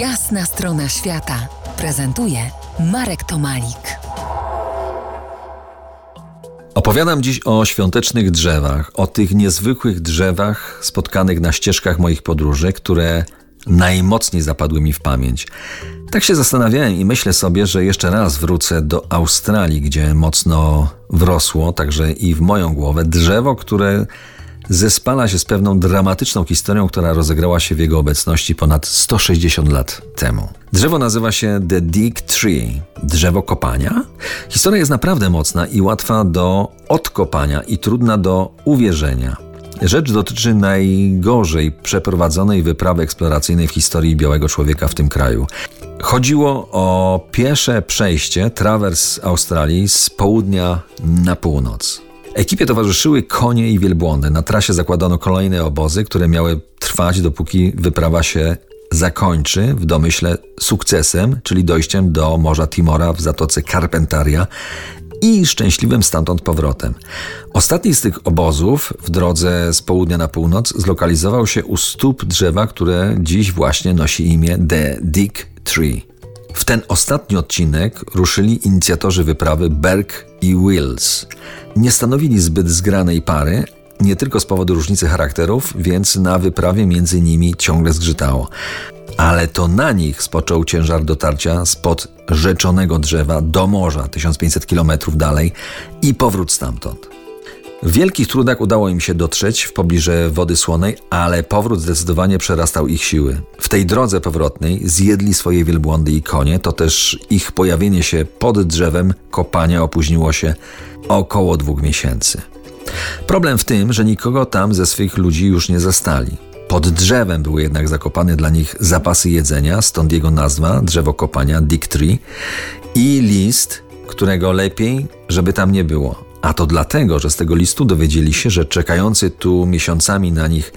Jasna strona świata prezentuje Marek Tomalik. Opowiadam dziś o świątecznych drzewach, o tych niezwykłych drzewach spotkanych na ścieżkach moich podróży, które najmocniej zapadły mi w pamięć. Tak się zastanawiałem i myślę sobie, że jeszcze raz wrócę do Australii, gdzie mocno wrosło, także i w moją głowę, drzewo, które zespala się z pewną dramatyczną historią, która rozegrała się w jego obecności ponad 160 lat temu. Drzewo nazywa się The Dig Tree, drzewo kopania. Historia jest naprawdę mocna i łatwa do odkopania i trudna do uwierzenia. Rzecz dotyczy najgorzej przeprowadzonej wyprawy eksploracyjnej w historii białego człowieka w tym kraju. Chodziło o piesze przejście, trawers Australii z południa na północ. Ekipie towarzyszyły konie i wielbłądy. Na trasie zakładano kolejne obozy, które miały trwać, dopóki wyprawa się zakończy w domyśle sukcesem, czyli dojściem do Morza Timora w zatoce Carpentaria i szczęśliwym stamtąd powrotem. Ostatni z tych obozów w drodze z południa na północ zlokalizował się u stóp drzewa, które dziś właśnie nosi imię The Dig Tree. W ten ostatni odcinek ruszyli inicjatorzy wyprawy Berg i Wills. Nie stanowili zbyt zgranej pary, nie tylko z powodu różnicy charakterów, więc na wyprawie między nimi ciągle zgrzytało. Ale to na nich spoczął ciężar dotarcia spod rzeczonego drzewa do morza 1500 km dalej i powrót stamtąd. W wielkich trudach udało im się dotrzeć w pobliże wody słonej, ale powrót zdecydowanie przerastał ich siły. W tej drodze powrotnej zjedli swoje wielbłądy i konie, to też ich pojawienie się pod drzewem kopania opóźniło się około dwóch miesięcy. Problem w tym, że nikogo tam ze swych ludzi już nie zastali. Pod drzewem były jednak zakopane dla nich zapasy jedzenia, stąd jego nazwa drzewo kopania Dick Tree i list, którego lepiej, żeby tam nie było. A to dlatego, że z tego listu dowiedzieli się, że czekający tu miesiącami na nich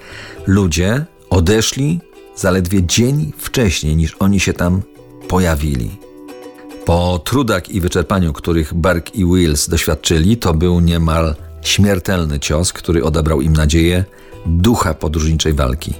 ludzie odeszli zaledwie dzień wcześniej niż oni się tam pojawili. Po trudach i wyczerpaniu, których Berg i Wills doświadczyli, to był niemal śmiertelny cios, który odebrał im nadzieję ducha podróżniczej walki.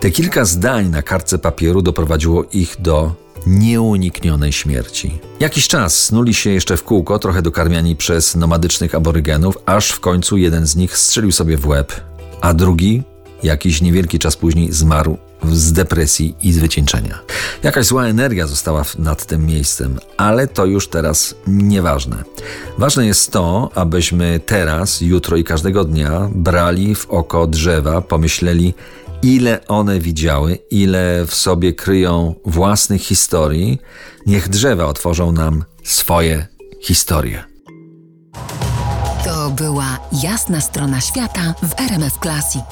Te kilka zdań na kartce papieru doprowadziło ich do nieuniknionej śmierci. Jakiś czas snuli się jeszcze w kółko, trochę dokarmiani przez nomadycznych aborygenów, aż w końcu jeden z nich strzelił sobie w łeb, a drugi, jakiś niewielki czas później, zmarł z depresji i z wycieńczenia. Jakaś zła energia została nad tym miejscem, ale to już teraz nieważne. Ważne jest to, abyśmy teraz, jutro i każdego dnia brali w oko drzewa, pomyśleli, ile one widziały, ile w sobie kryją własnych historii. Niech drzewa otworzą nam swoje historie. To była jasna strona świata w RMF Classic.